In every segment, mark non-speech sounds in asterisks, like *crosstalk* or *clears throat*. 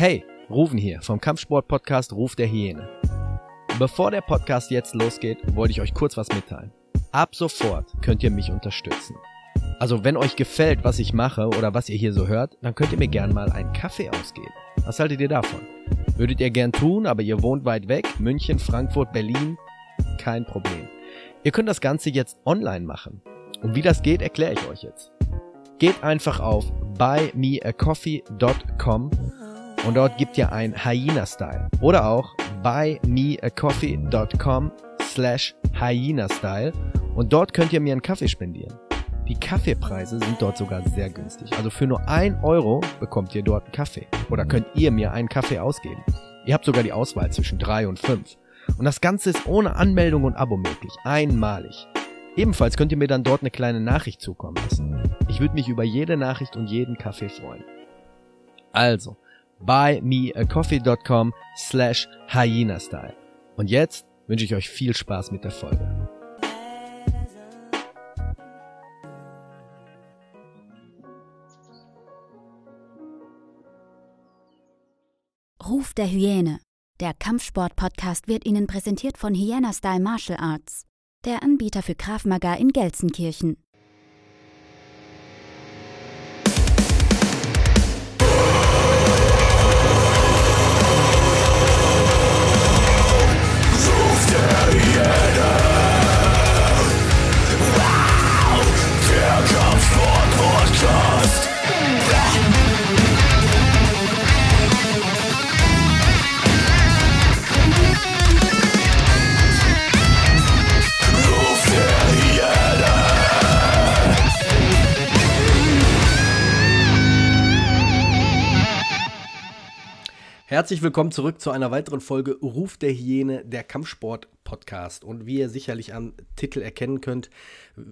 Hey, Ruven hier vom Kampfsport-Podcast Ruf der Hyäne. Bevor der Podcast jetzt losgeht, wollte ich euch kurz was mitteilen. Ab sofort könnt ihr mich unterstützen. Also wenn euch gefällt, was ich mache oder was ihr hier so hört, dann könnt ihr mir gern mal einen Kaffee ausgeben. Was haltet ihr davon? Würdet ihr gern tun, aber ihr wohnt weit weg, München, Frankfurt, Berlin? Kein Problem. Ihr könnt das Ganze jetzt online machen. Und wie das geht, erkläre ich euch jetzt. Geht einfach auf buymeacoffee.com und dort gibt ihr ein Hyena-Style. Oder auch buymeacoffee.com slash Hyena-Style und dort könnt ihr mir einen Kaffee spendieren. Die Kaffeepreise sind dort sogar sehr günstig. Also für nur ein Euro bekommt ihr dort einen Kaffee. Oder könnt ihr mir einen Kaffee ausgeben. Ihr habt sogar die Auswahl zwischen drei und fünf. Und das Ganze ist ohne Anmeldung und Abo möglich. Einmalig. Ebenfalls könnt ihr mir dann dort eine kleine Nachricht zukommen lassen. Ich würde mich über jede Nachricht und jeden Kaffee freuen. Also, buymeacoffee.com slash hyena-style. Und jetzt wünsche ich euch viel Spaß mit der Folge. Ruf der Hyäne. Der Kampfsport-Podcast wird Ihnen präsentiert von Hyena Style Martial Arts, der Anbieter für Krav Maga in Gelsenkirchen. Herzlich willkommen zurück zu einer weiteren Folge Ruf der Hyäne, der Kampfsport-Podcast. Und wie ihr sicherlich am Titel erkennen könnt,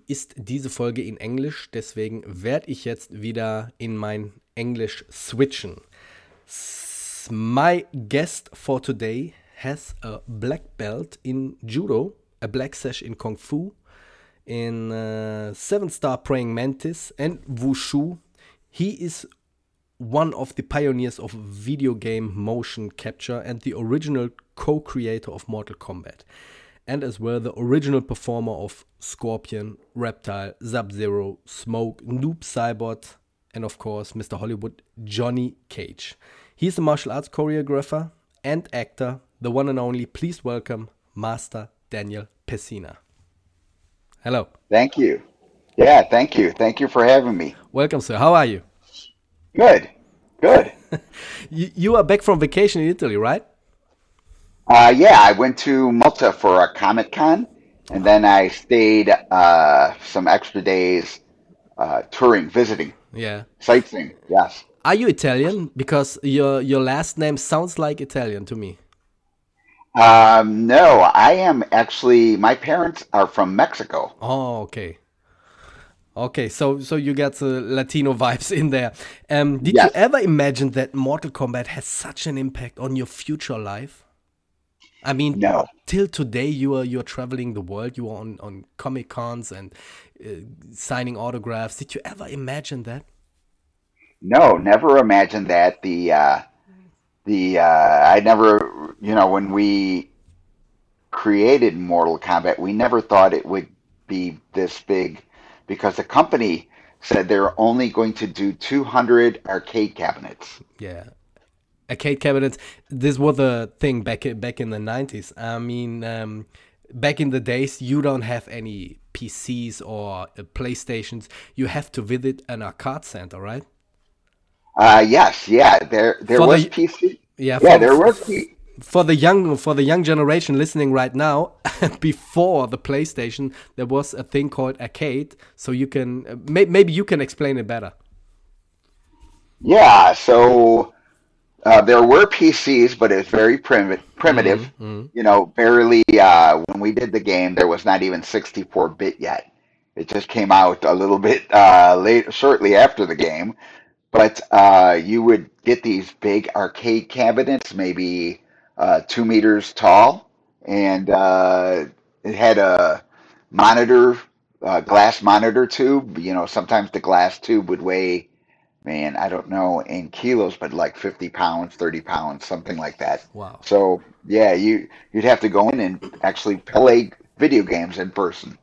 ist diese Folge in Englisch. Deswegen werde ich jetzt wieder in mein Englisch switchen. My guest for today has a black belt in Judo, a black sash in Kung Fu, in uh, Seven Star Praying Mantis and Wushu. He is one of the pioneers of video game motion capture and the original co creator of Mortal Kombat, and as well the original performer of Scorpion, Reptile, Sub Zero, Smoke, Noob Saibot, and of course Mr. Hollywood, Johnny Cage. He's a martial arts choreographer and actor, the one and only. Please welcome Master Daniel Pesina. Hello. Thank you. Yeah, thank you. Thank you for having me. Welcome, sir. How are you? Good. Good. *laughs* you, you are back from vacation in Italy, right? Uh, yeah, I went to Malta for a Comic Con, and then I stayed uh, some extra days uh, touring, visiting, Yeah. sightseeing. Yes. Are you Italian? Because your your last name sounds like Italian to me. Um, no, I am actually. My parents are from Mexico. Oh, okay. Okay, so so you got the Latino vibes *laughs* in there. Um, did Yes. you ever imagine that Mortal Kombat has such an impact on your future life? I mean, No. till today you are you're traveling the world. You are on on comic cons and uh, signing autographs. Did you ever imagine that? No, never imagined that. The uh, the uh, I never, you know, when we created Mortal Kombat, we never thought it would be this big because the company said they're only going to do 200 arcade cabinets. Yeah. Arcade cabinets. This was a thing back in, back in the nineties. I mean, um, back in the days, you don't have any PCs or uh, PlayStations. You have to visit an arcade center, right? Uh, yes, yeah, there there For was the- PC. Yeah. Yeah, there was P- for the young for the young generation listening right now. *laughs* before the PlayStation, there was a thing called arcade. So you can uh, may, maybe you can explain it better. Yeah, so uh, there were PCs, but it was very primi- primitive. You know, barely. Uh, when we did the game, there was not even 64-bit yet. It just came out a little bit uh, late, shortly after the game. But uh, you would get these big arcade cabinets, maybe uh, two meters tall, and uh, it had a monitor, uh, glass monitor tube. You know, sometimes the glass tube would weigh man, I don't know in kilos, but like 50 pounds, 30 pounds, something like that. Wow. So yeah, you you'd have to go in and actually play video games in person.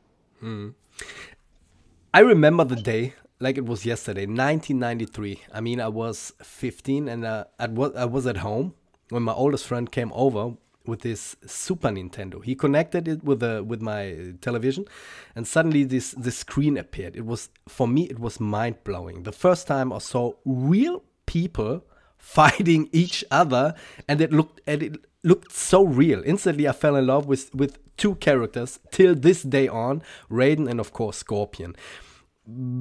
I remember the day like it was yesterday, 1993. I mean, I was 15 and uh, I, was, I was at home when my oldest friend came over with this Super Nintendo. He connected it with the with my television, and suddenly this this screen appeared. It was for me it was mind blowing. The first time I saw real people *laughs* fighting each other, and it looked and it looked so real. Instantly, I fell in love with with two characters till this day on, Raiden and of course Scorpion.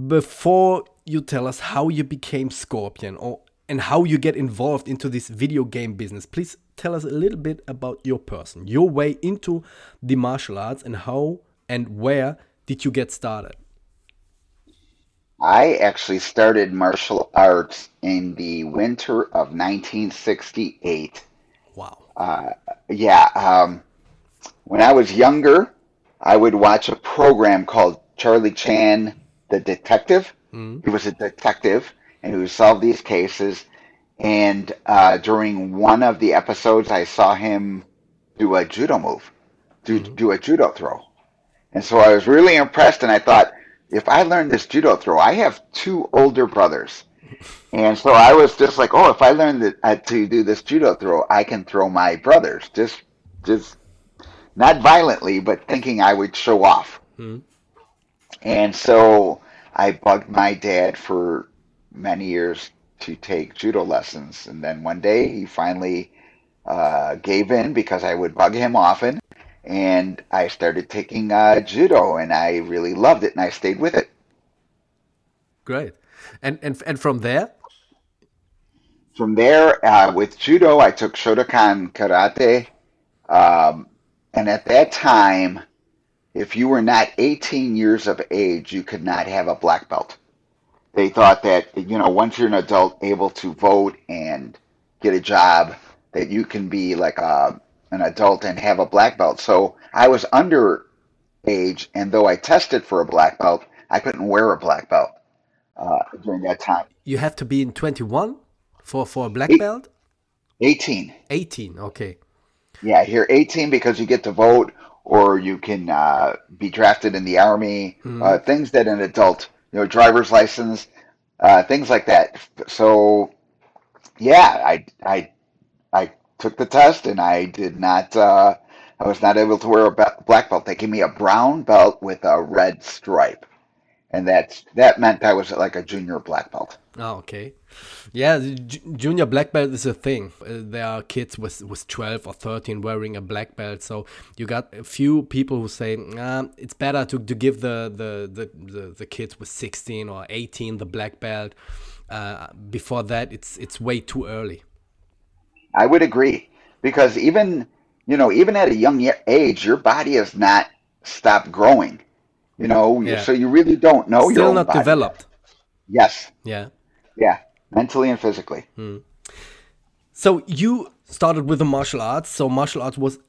Before you tell us how you became Scorpion or and how you get involved into this video game business, please tell us a little bit about your person, your way into the martial arts, and how and where did you get started? I actually started martial arts in the winter of 1968. Wow. Uh, yeah, um, when I was younger, I would watch a program called Charlie Chan, the Detective. He was a detective, and he would solve these cases. And uh, during one of the episodes, I saw him do a judo move, do do a judo throw, and so I was really impressed. And I thought, if I learn this judo throw, I have two older brothers, *laughs* and so I was just like, oh, if I learn that, uh, to do this judo throw, I can throw my brothers. Just, just not violently, but thinking I would show off. And so I bugged my dad for many years to take judo lessons. And then one day he finally uh, gave in because I would bug him often. And I started taking uh, judo, and I really loved it, and I stayed with it. Great. And and and from there, From there, uh, with judo, I took Shotokan karate. Um, and at that time, if you were not 18 years of age, you could not have a black belt. They thought that, you know, once you're an adult able to vote and get a job, that you can be like a, an adult and have a black belt. So I was under age, and though I tested for a black belt, I couldn't wear a black belt uh, during that time. you have to be in 21 for for a black Eight- belt. 18. 18. Okay. Yeah, here 18 because you get to vote or you can uh, be drafted in the army, uh, things that an adult, you know, driver's license, uh, things like that. So, yeah, I, I, I took the test and I did not, uh, I was not able to wear a black belt. They gave me a brown belt with a red stripe. And that's, that meant I was like a junior black belt. Oh, okay. Yeah, junior black belt is a thing. Uh, there are kids with with 12 or 13 wearing a black belt. So you got a few people who say ah, it's better to, to give the, the, the, the, the kids with 16 or 18 the black belt. Uh, before that, it's it's way too early. I would agree because even you know even at a young age, your body has not stopped growing. You know, Yeah. so you really don't know Still not body. developed. Yes, Yeah. yeah, mentally and physically. Hmm. So you started with the martial arts. So martial arts was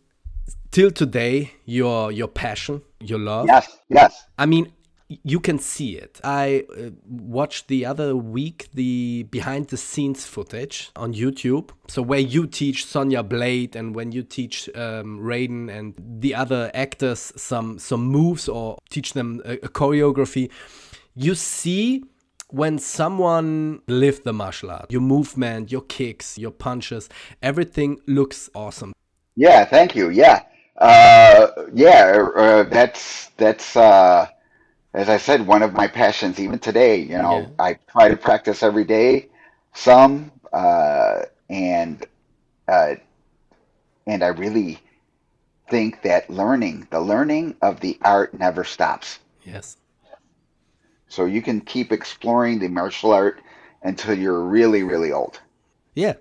till today your your passion, your love. Yes, yes. I mean, you can see it. I uh, watched the other week the behind the scenes footage on YouTube. So where you teach Sonya Blade and when you teach um, Raiden and the other actors some some moves or teach them a, a choreography, you see when someone live the martial art, your movement, your kicks, your punches, everything looks awesome. Yeah, thank you. Yeah, uh, yeah. Uh, that's that's uh, as I said, one of my passions. Even today, you know, Yeah. I try to practice every day, some, uh, and uh, and I really think that learning, the learning of the art, never stops. Yes. So you can keep exploring the martial art until you're really, really old. Yeah.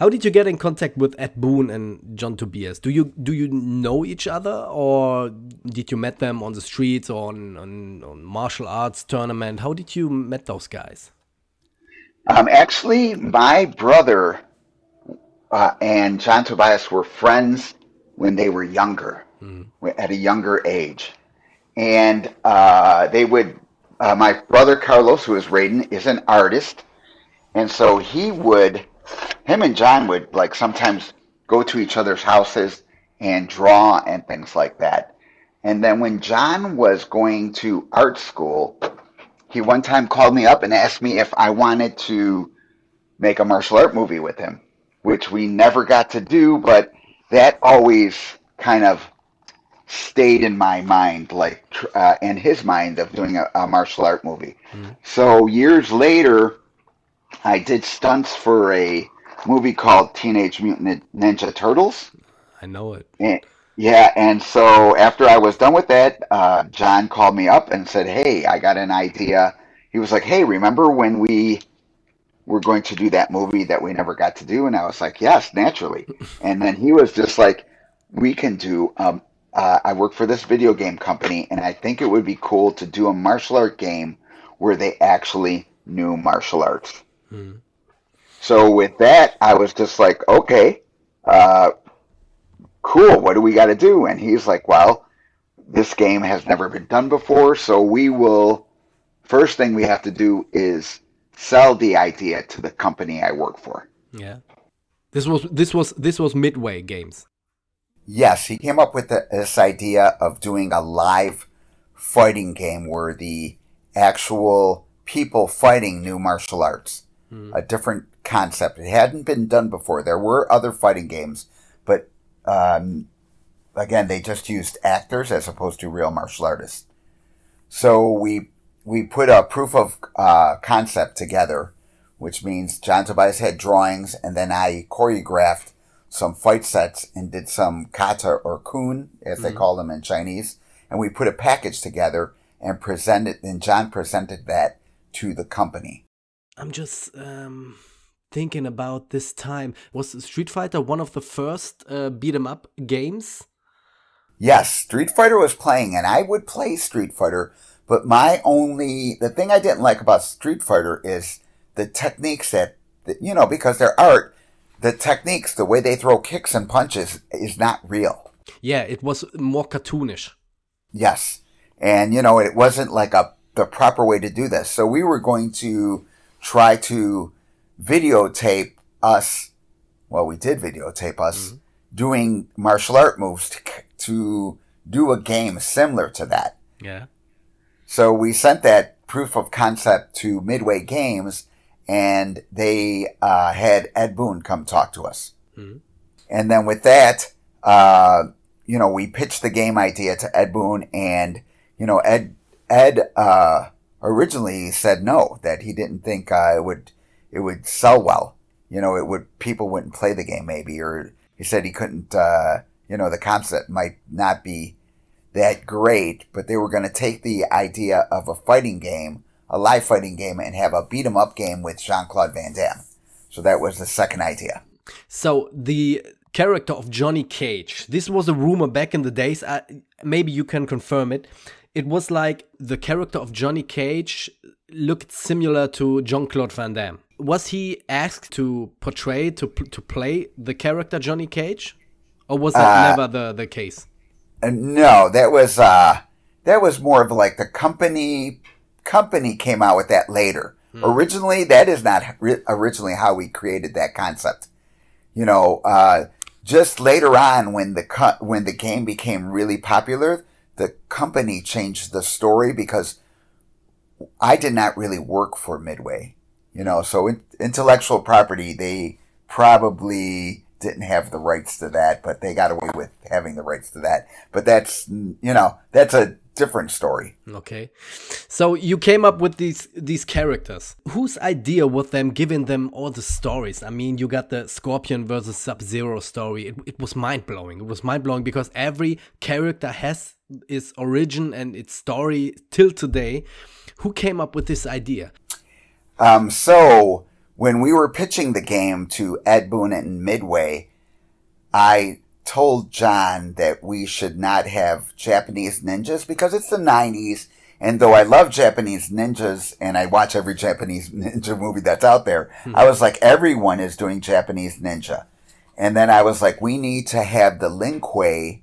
How did you get in contact with Ed Boon and John Tobias? Do you do you know each other, or did you met them on the streets or on, on, on martial arts tournament? How did you met those guys? Um, actually, my brother uh, and John Tobias were friends when they were younger, at a younger age, and uh, they would uh, my brother Carlos, who is Raiden, is an artist, and so he would, him and John would like sometimes go to each other's houses and draw and things like that. And then when John was going to art school, he one time called me up and asked me if I wanted to make a martial art movie with him, which we never got to do, but that always kind of stayed in my mind, like uh, in his mind, of doing a, a martial art movie. Mm-hmm. So years later, I did stunts for a movie called Teenage Mutant Ninja Turtles. I know it. And, yeah, and so after I was done with that, uh, John called me up and said, "Hey, I got an idea." He was like, "Hey, remember when we were going to do that movie that we never got to do?" And I was like, "Yes, naturally." *laughs* and then he was just like, "We can do um, uh, I work for this video game company, and I think it would be cool to do a martial art game where they actually knew martial arts. Hmm. So with that, I was just like, okay, uh, cool. What do we got to do? And he's like, well, this game has never been done before, so we will. First thing we have to do is sell the idea to the company I work for. Yeah. This was this was this was Midway Games. Yes, he came up with the, this idea of doing a live fighting game where the actual people fighting knew martial arts. Mm. A different concept. It hadn't been done before. There were other fighting games, but um, again, they just used actors as opposed to real martial artists. So we we put a proof of uh, concept together, which means John Tobias had drawings, and then I choreographed some fight sets and did some kata or kun, as mm-hmm. they call them in Chinese. And we put a package together and presented, and John presented that to the company. I'm just um, thinking about this time. Was Street Fighter one of the first uh, beat 'em up games? Yes, Street Fighter was playing, and I would play Street Fighter. But my only, the thing I didn't like about Street Fighter is the techniques that, that you know, because they're art, the techniques, the way they throw kicks and punches is not real. Yeah, it was more cartoonish. Yes. And you know, it wasn't like a the proper way to do this. So we were going to try to videotape us well, we did videotape us mm-hmm. doing martial art moves to, to do a game similar to that. Yeah. So we sent that proof of concept to Midway Games and they uh, had Ed Boon come talk to us. Mm-hmm. And then with that, uh, you know, we pitched the game idea to Ed Boon, and you know, Ed Ed uh, originally he said no, that he didn't think uh, it would it would sell well. You know, it would people wouldn't play the game maybe, or he said he couldn't. Uh, you know, the concept might not be that great, but they were going to take the idea of a fighting game a live fighting game and have a beat 'em up game with Jean Claude Van Damme. So that was the second idea. So the character of Johnny Cage, this was a rumor back in the days. Uh, maybe you can confirm it. It was like the character of Johnny Cage looked similar to Jean Claude Van Damme. Was he asked to portray to to play the character Johnny Cage, or was that uh, never the the case? Uh, no, that was uh, that was more of like the company company came out with that later. Hmm. Originally, that is not ri- originally how we created that concept. You know, uh, just later on when the when the game became really popular, the company changed the story because I did not really work for Midway. You know, so in- intellectual property, they probably didn't have the rights to that, but they got away with having the rights to that. But that's, you know, that's a different story. Okay. So you came up with these these characters. Whose idea was them giving them all the stories? I mean, you got the Scorpion versus Sub-Zero story. It, it was mind-blowing. It was mind-blowing because every character has its origin and its story till today. Who came up with this idea? Um, so when we were pitching the game to Ed Boon and Midway, I told John that we should not have Japanese ninjas because it's the 90s. And though I love Japanese ninjas and I watch every Japanese *laughs* ninja movie that's out there, hmm. I was like, everyone is doing Japanese ninja. And then I was like, we need to have the Lin Kuei,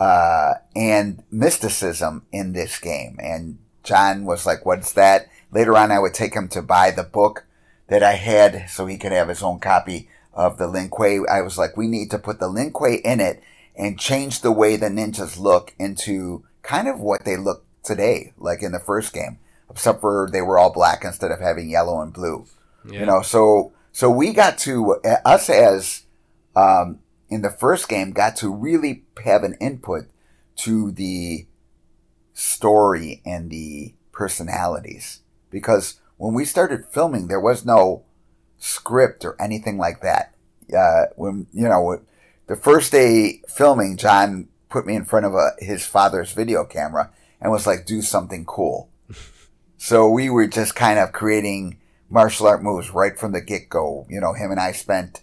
uh, and mysticism in this game. And John was like, "What's that?" Later on, I would take him to buy the book that I had so he could have his own copy of the Lin Kuei. I was like, "We need to put the Lin Kuei in it and change the way the ninjas look into kind of what they look today, like in the first game, except for they were all black instead of having yellow and blue. Yeah. You know, so so we got to us as um, in the first game got to really have an input to the story and the personalities because when we started filming, there was no script or anything like that. Uh, when you know the first day filming, John put me in front of a, his father's video camera and was like, "Do something cool." *laughs* so we were just kind of creating martial art moves right from the get go. You know, him and I spent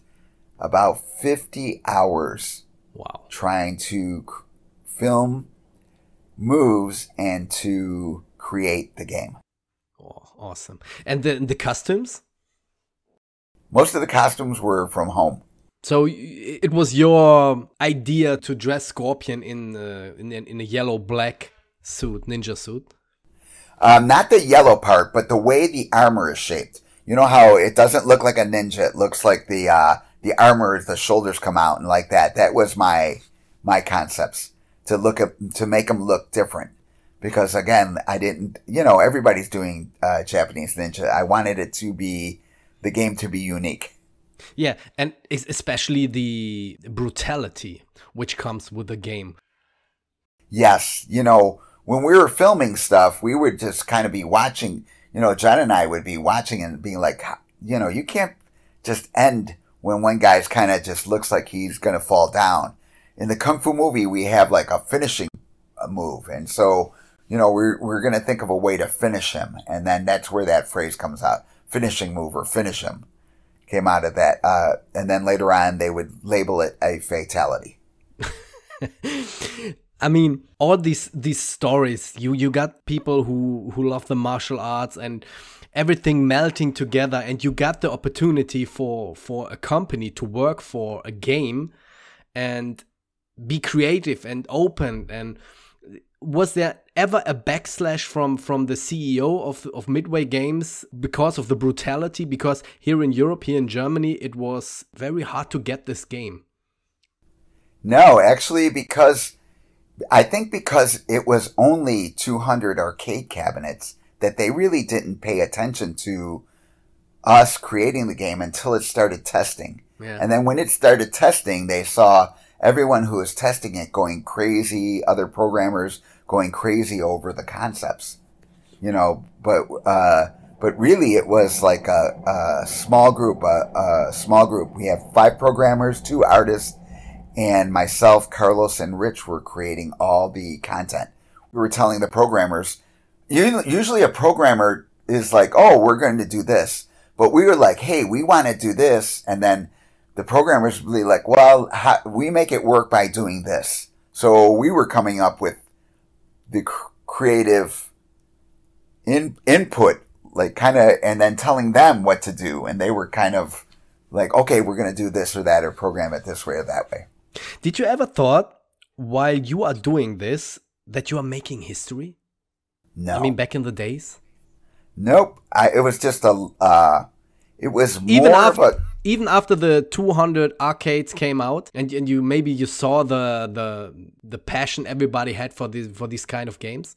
about 50 hours wow. trying to film moves and to create the game. Oh, awesome. And the, the costumes? Most of the costumes were from home. So it was your idea to dress Scorpion in uh, in, in a yellow black suit, ninja suit. Um, not the yellow part, but the way the armor is shaped. You know how it doesn't look like a ninja; it looks like the uh, the armor, the shoulders come out and like that. That was my my concepts to look at to make them look different. Because again, I didn't. You know, everybody's doing uh, Japanese ninja. I wanted it to be the game to be unique. Yeah, and especially the brutality which comes with the game. Yes, you know, when we were filming stuff, we would just kind of be watching, you know, John and I would be watching and being like, you know, you can't just end when one guy's kind of just looks like he's going to fall down. In the Kung Fu movie, we have like a finishing move. And so, you know, we're, we're going to think of a way to finish him. And then that's where that phrase comes out. Finishing move or finish him came out of that. Uh, and then later on, they would label it a fatality. *laughs* I mean, all these these stories. You you got people who who love the martial arts and everything melting together, and you got the opportunity for for a company to work for a game and be creative and open. And was there ever a backslash from from the CEO of of Midway Games because of the brutality? Because here in Europe, here in Germany, it was very hard to get this game. No, actually, because I think because it was only 200 arcade cabinets that they really didn't pay attention to us creating the game until it started testing. Yeah. And then when it started testing, they saw everyone who was testing it going crazy, other programmers going crazy over the concepts. You know, but uh, but really it was like a, a small group, a, a small group. We have five programmers, two artists, and myself, Carlos, and Rich were creating all the content. We were telling the programmers, usually a programmer is like, oh, we're going to do this. But we were like, hey, we want to do this. And then the programmers be like, well, how, we make it work by doing this. So we were coming up with the cr- creative in, input, like kind of, and then telling them what to do. And they were kind of like, okay, we're going to do this or that or program it this way or that way. Did you ever thought while you are doing this that you are making history? No. I mean, back in the days. Nope. I, it was just a. Uh, it was even after, a, even after the 200 arcades came out, and and you maybe you saw the the the passion everybody had for these for these kind of games.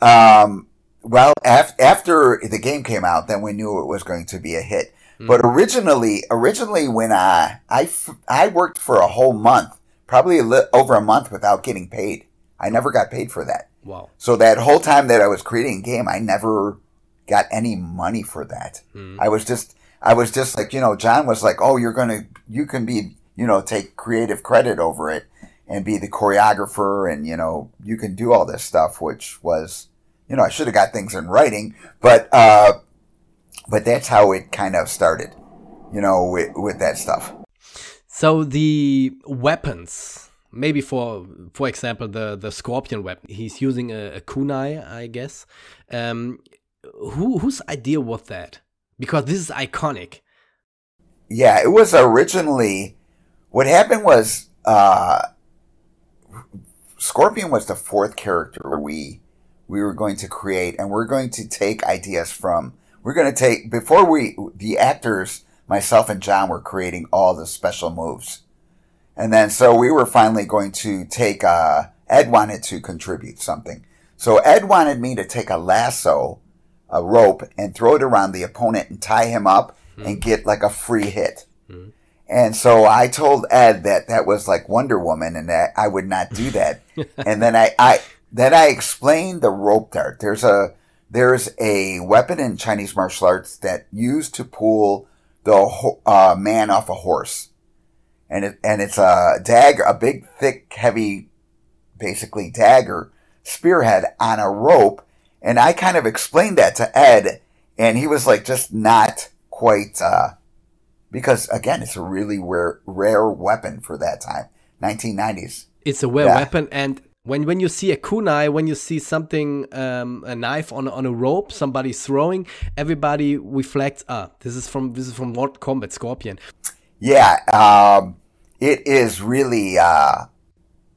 Um. Well, af- after the game came out, then we knew it was going to be a hit. Mm. But originally, originally when I, I, I worked for a whole month, probably a li- over a month without getting paid. I never got paid for that. Wow. So that whole time that I was creating a game, I never got any money for that. Mm. I was just, I was just like, you know, John was like, oh, you're going to, you can be, you know, take creative credit over it and be the choreographer and, you know, you can do all this stuff, which was, you know, I should have got things in writing, but, uh, but that's how it kind of started, you know, with, with that stuff. So the weapons, maybe for for example the the scorpion weapon, he's using a, a kunai, I guess. Um, who whose idea was that? Because this is iconic. Yeah, it was originally. What happened was, uh, Scorpion was the fourth character we we were going to create, and we're going to take ideas from. We're going to take before we the actors, myself and John were creating all the special moves, and then so we were finally going to take. Uh, Ed wanted to contribute something, so Ed wanted me to take a lasso, a rope, and throw it around the opponent and tie him up mm. and get like a free hit. Mm. And so I told Ed that that was like Wonder Woman and that I would not do that. *laughs* and then I, I, then I explained the rope dart. There's a, there's a weapon in Chinese martial arts that used to pull the uh, man off a horse. And it, and it's a dagger, a big, thick, heavy, basically dagger spearhead on a rope. And I kind of explained that to Ed and he was like just not quite, uh, because again, it's a really rare, rare weapon for that time, 1990s. It's a rare yeah. weapon, and when when you see a kunai, when you see something, um, a knife on on a rope, somebody throwing, everybody reflects, ah, this is from this is from Mortal Kombat Scorpion. Yeah, um, it is really uh,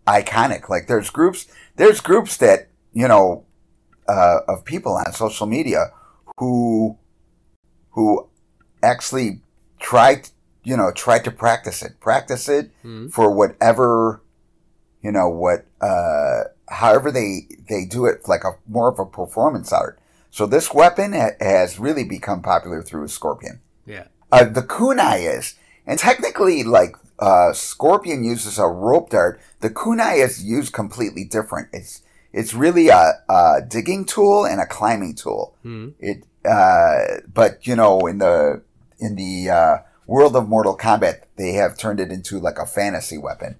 iconic. Like there's groups, there's groups that you know uh, of people on social media who who actually try, you know, try to practice it, practice it mm-hmm. for whatever, you know, what, uh, however they, they do it like a more of a performance art. So this weapon ha- has really become popular through a Scorpion. Yeah. Uh, the kunai is, and technically like, uh, Scorpion uses a rope dart. The kunai is used completely different. It's, it's really a, a digging tool and a climbing tool. Mm-hmm. It, uh, but you know, in the in the uh, world of Mortal Kombat, they have turned it into like a fantasy weapon.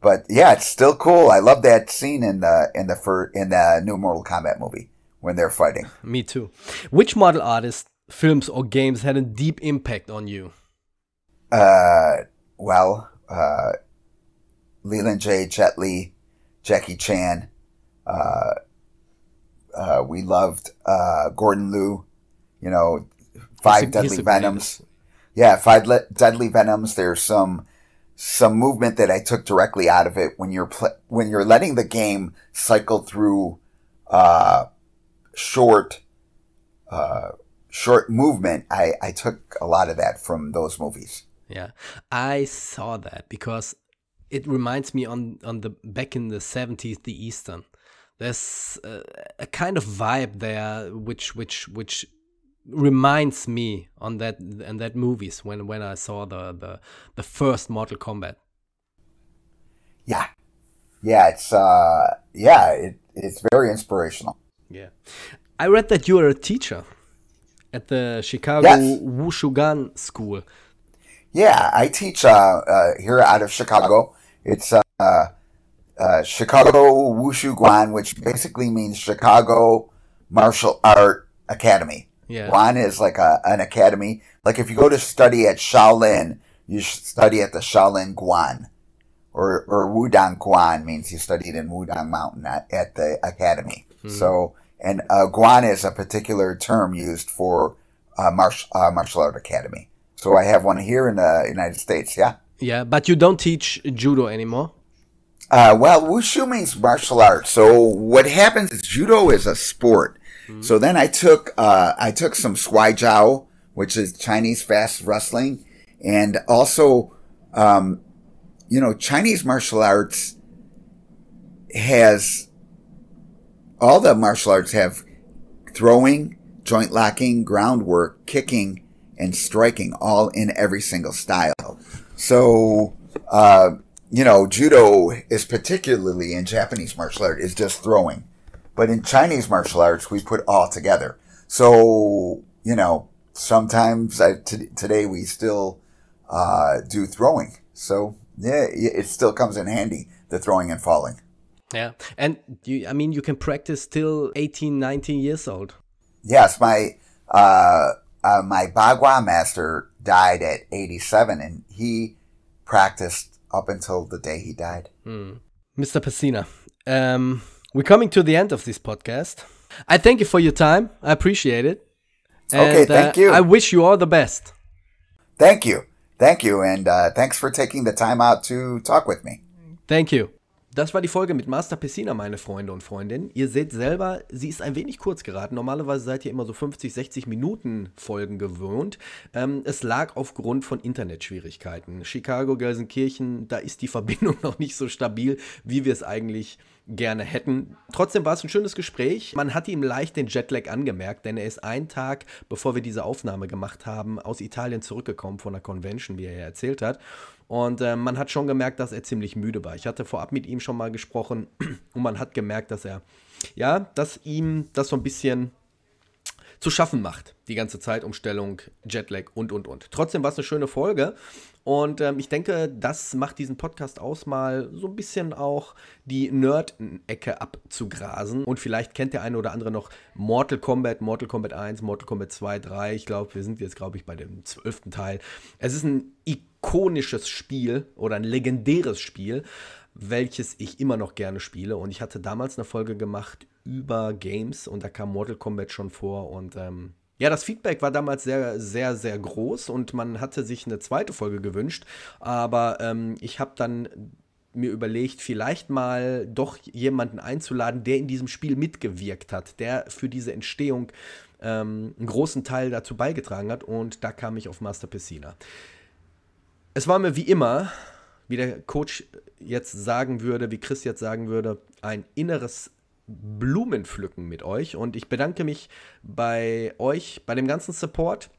But yeah, it's still cool. I love that scene in the in the fir- in the new Mortal Kombat movie when they're fighting. Me too. Which model artist, films, or games had a deep impact on you? Uh, well, uh, Leland J. Jet Li, Jackie Chan. Uh, uh, we loved uh, Gordon Liu. You know, five deadly venoms. Yeah, five le- deadly venoms. There's some some movement that I took directly out of it when you're pl- when you're letting the game cycle through uh, short uh, short movement. I I took a lot of that from those movies. Yeah, I saw that because it reminds me on on the back in the 70s the Eastern. There's a, a kind of vibe there which which which reminds me on that and that movies when when I saw the the the first Mortal Kombat. Yeah, yeah, it's uh, yeah, it, it's very inspirational. Yeah, I read that you are a teacher at the Chicago yes. Wushu Guan School. Yeah, I teach uh, uh, here out of Chicago. It's uh, uh, Chicago Wushu Guan, which basically means Chicago Martial Art Academy. Yeah. Guan is like a, an academy. Like if you go to study at Shaolin, you study at the Shaolin Guan. Or, or Wudang Guan means you studied in Wudang Mountain at, at the academy. Mm. So, and uh, Guan is a particular term used for uh, martial, uh, martial art academy. So I have one here in the United States, yeah. Yeah, but you don't teach judo anymore? Uh, well, wushu means martial arts. So what happens is judo is a sport. Mm-hmm. So then I took, uh, I took some Shuai Jiao, which is Chinese fast wrestling. And also, um, you know, Chinese martial arts has, all the martial arts have throwing, joint locking, groundwork, kicking, and striking all in every single style. So, uh, you know, judo is particularly in Japanese martial art is just throwing. But in Chinese martial arts, we put all together. So, you know, sometimes I, t- today we still uh, do throwing. So, yeah, it still comes in handy, the throwing and falling. Yeah. And you, I mean, you can practice till 18, 19 years old. Yes. My, uh, uh, my Bagua master died at 87 and he practiced up until the day he died. Hmm. Mr. Pesina, um, we're coming to the end of this podcast. I thank you for your time. I appreciate it. And, okay, thank uh, you. I wish you all the best. Thank you. Thank you. And uh, thanks for taking the time out to talk with me. Thank you. Das war die Folge mit Master Pessina, meine Freunde und Freundinnen. Ihr seht selber, sie ist ein wenig kurz geraten. Normalerweise seid ihr immer so 50, 60 Minuten Folgen gewöhnt. Ähm, es lag aufgrund von Internetschwierigkeiten. Chicago, Gelsenkirchen, da ist die *laughs* Verbindung noch nicht so stabil, wie wir es eigentlich gerne hätten. Trotzdem war es ein schönes Gespräch. Man hat ihm leicht den Jetlag angemerkt, denn er ist einen Tag, bevor wir diese Aufnahme gemacht haben, aus Italien zurückgekommen von der Convention, wie er ja erzählt hat. Und äh, man hat schon gemerkt, dass er ziemlich müde war. Ich hatte vorab mit ihm schon mal gesprochen *clears throat* und man hat gemerkt, dass er, ja, dass ihm das so ein bisschen zu schaffen macht. Die ganze Zeitumstellung, Jetlag und, und, und. Trotzdem war es eine schöne Folge. Und ähm, ich denke, das macht diesen Podcast aus, mal so ein bisschen auch die Nerd-Ecke abzugrasen. Und vielleicht kennt der eine oder andere noch Mortal Kombat, Mortal Kombat 1, Mortal Kombat 2, 3. Ich glaube, wir sind jetzt, glaube ich, bei dem zwölften Teil. Es ist ein ikonisches Spiel oder ein legendäres Spiel, welches ich immer noch gerne spiele. Und ich hatte damals eine Folge gemacht über Games und da kam Mortal Kombat schon vor und ähm, ja, das Feedback war damals sehr, sehr, sehr groß und man hatte sich eine zweite Folge gewünscht, aber ähm, ich habe dann mir überlegt, vielleicht mal doch jemanden einzuladen, der in diesem Spiel mitgewirkt hat, der für diese Entstehung ähm, einen großen Teil dazu beigetragen hat und da kam ich auf Master Pessina. Es war mir wie immer, wie der Coach jetzt sagen würde, wie Chris jetzt sagen würde, ein inneres Blumenpflücken mit euch. Und ich bedanke mich bei euch, bei dem ganzen Support,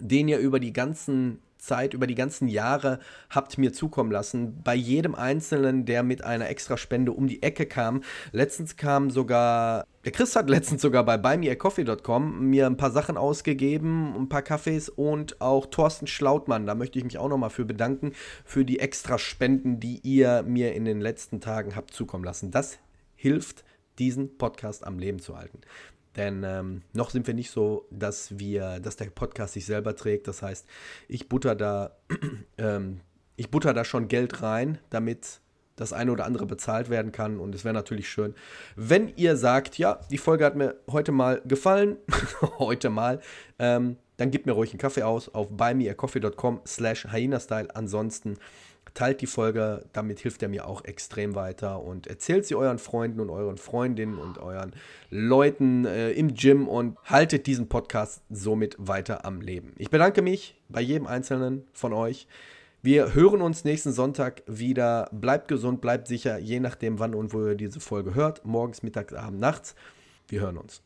den ihr über die ganzen Zeit, über die ganzen Jahre habt mir zukommen lassen. Bei jedem Einzelnen, der mit einer Extraspende um die Ecke kam. Letztens kam sogar, der Chris hat letztens sogar bei buymeacoffee.com mir ein paar Sachen ausgegeben, ein paar Kaffees und auch Thorsten Schlautmann, da möchte ich mich auch nochmal für bedanken, für die Extraspenden, die ihr mir in den letzten Tagen habt zukommen lassen. Das hilft diesen Podcast am Leben zu halten. Denn ähm, noch sind wir nicht so, dass wir, dass der Podcast sich selber trägt. Das heißt, ich butter da, *clears throat* ähm, ich butter da schon Geld rein, damit das eine oder andere bezahlt werden kann. Und es wäre natürlich schön, wenn ihr sagt, ja, die Folge hat mir heute mal gefallen, *laughs* heute mal, ähm, dann gebt mir ruhig einen Kaffee aus auf buymeacoffee.com slash hyena-style. Ansonsten Teilt die Folge, damit hilft er mir auch extrem weiter und erzählt sie euren Freunden und euren Freundinnen und euren Leuten äh, im Gym und haltet diesen Podcast somit weiter am Leben. Ich bedanke mich bei jedem Einzelnen von euch. Wir hören uns nächsten Sonntag wieder. Bleibt gesund, bleibt sicher, je nachdem, wann und wo ihr diese Folge hört. Morgens, mittags, abends, nachts. Wir hören uns.